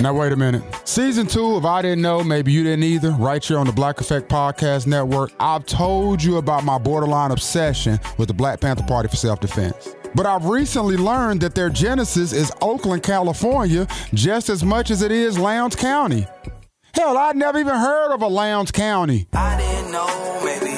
Now, wait a minute. Season two of I Didn't Know, Maybe You Didn't Either, right here on the Black Effect Podcast Network, I've told you about my borderline obsession with the Black Panther Party for Self Defense. But I've recently learned that their genesis is Oakland, California, just as much as it is Lowndes County. Hell, I'd never even heard of a Lowndes County. I didn't know, maybe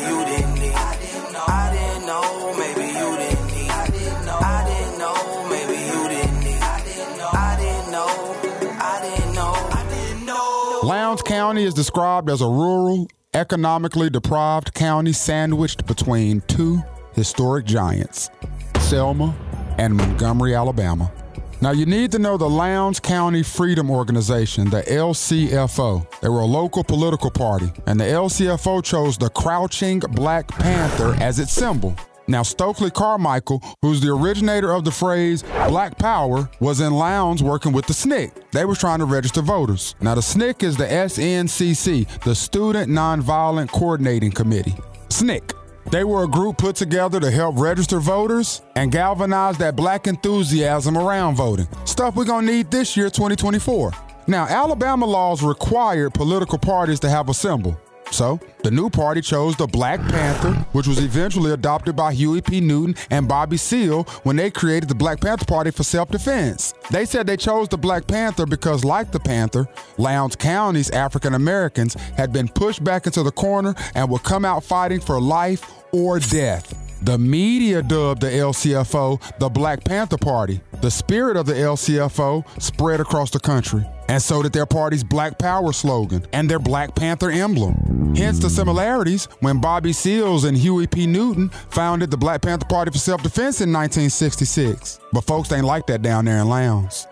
Lowndes County is described as a rural, economically deprived county sandwiched between two historic giants, Selma and Montgomery, Alabama. Now, you need to know the Lowndes County Freedom Organization, the LCFO. They were a local political party, and the LCFO chose the crouching Black Panther as its symbol. Now, Stokely Carmichael, who's the originator of the phrase Black Power, was in Lowndes working with the SNCC. They were trying to register voters. Now, the SNCC is the SNCC, the Student Nonviolent Coordinating Committee. SNCC. They were a group put together to help register voters and galvanize that black enthusiasm around voting. Stuff we're gonna need this year, 2024. Now, Alabama laws required political parties to have a symbol. So, the new party chose the Black Panther, which was eventually adopted by Huey P. Newton and Bobby Seale when they created the Black Panther Party for self defense. They said they chose the Black Panther because, like the Panther, Lowndes County's African Americans had been pushed back into the corner and would come out fighting for life or death. The media dubbed the LCFO the Black Panther Party. The spirit of the LCFO spread across the country, and so did their party's Black Power slogan and their Black Panther emblem. Hence the similarities when Bobby Seals and Huey P. Newton founded the Black Panther Party for Self Defense in 1966. But folks ain't like that down there in Lowndes.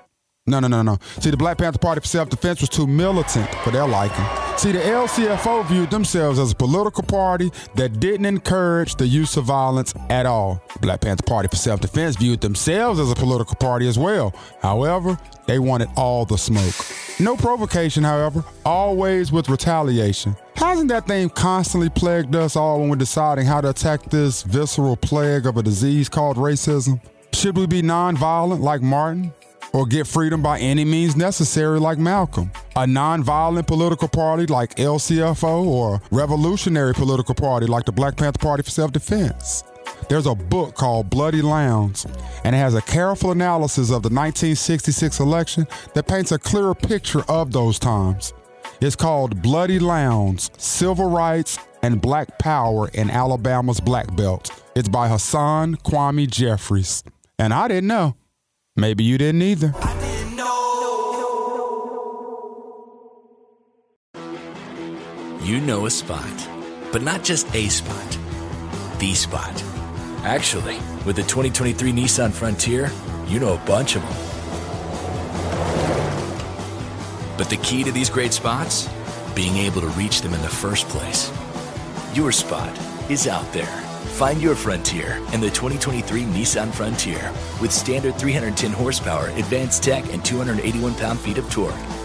No, no, no, no. See, the Black Panther Party for Self Defense was too militant for their liking. See, the LCFO viewed themselves as a political party that didn't encourage the use of violence at all. Black Panther Party for Self Defense viewed themselves as a political party as well. However, they wanted all the smoke. No provocation, however, always with retaliation. Hasn't that thing constantly plagued us all when we're deciding how to attack this visceral plague of a disease called racism? Should we be nonviolent like Martin? Or get freedom by any means necessary like Malcolm. A nonviolent political party like LCFO or revolutionary political party like the Black Panther Party for Self Defense. There's a book called Bloody Lowndes, and it has a careful analysis of the 1966 election that paints a clearer picture of those times. It's called Bloody Lowndes Civil Rights and Black Power in Alabama's Black Belt. It's by Hassan Kwame Jeffries. And I didn't know. Maybe you didn't either. You know a spot, but not just a spot, the spot. Actually, with the 2023 Nissan Frontier, you know a bunch of them. But the key to these great spots? Being able to reach them in the first place. Your spot is out there. Find your frontier in the 2023 Nissan Frontier with standard 310 horsepower, advanced tech, and 281 pound feet of torque.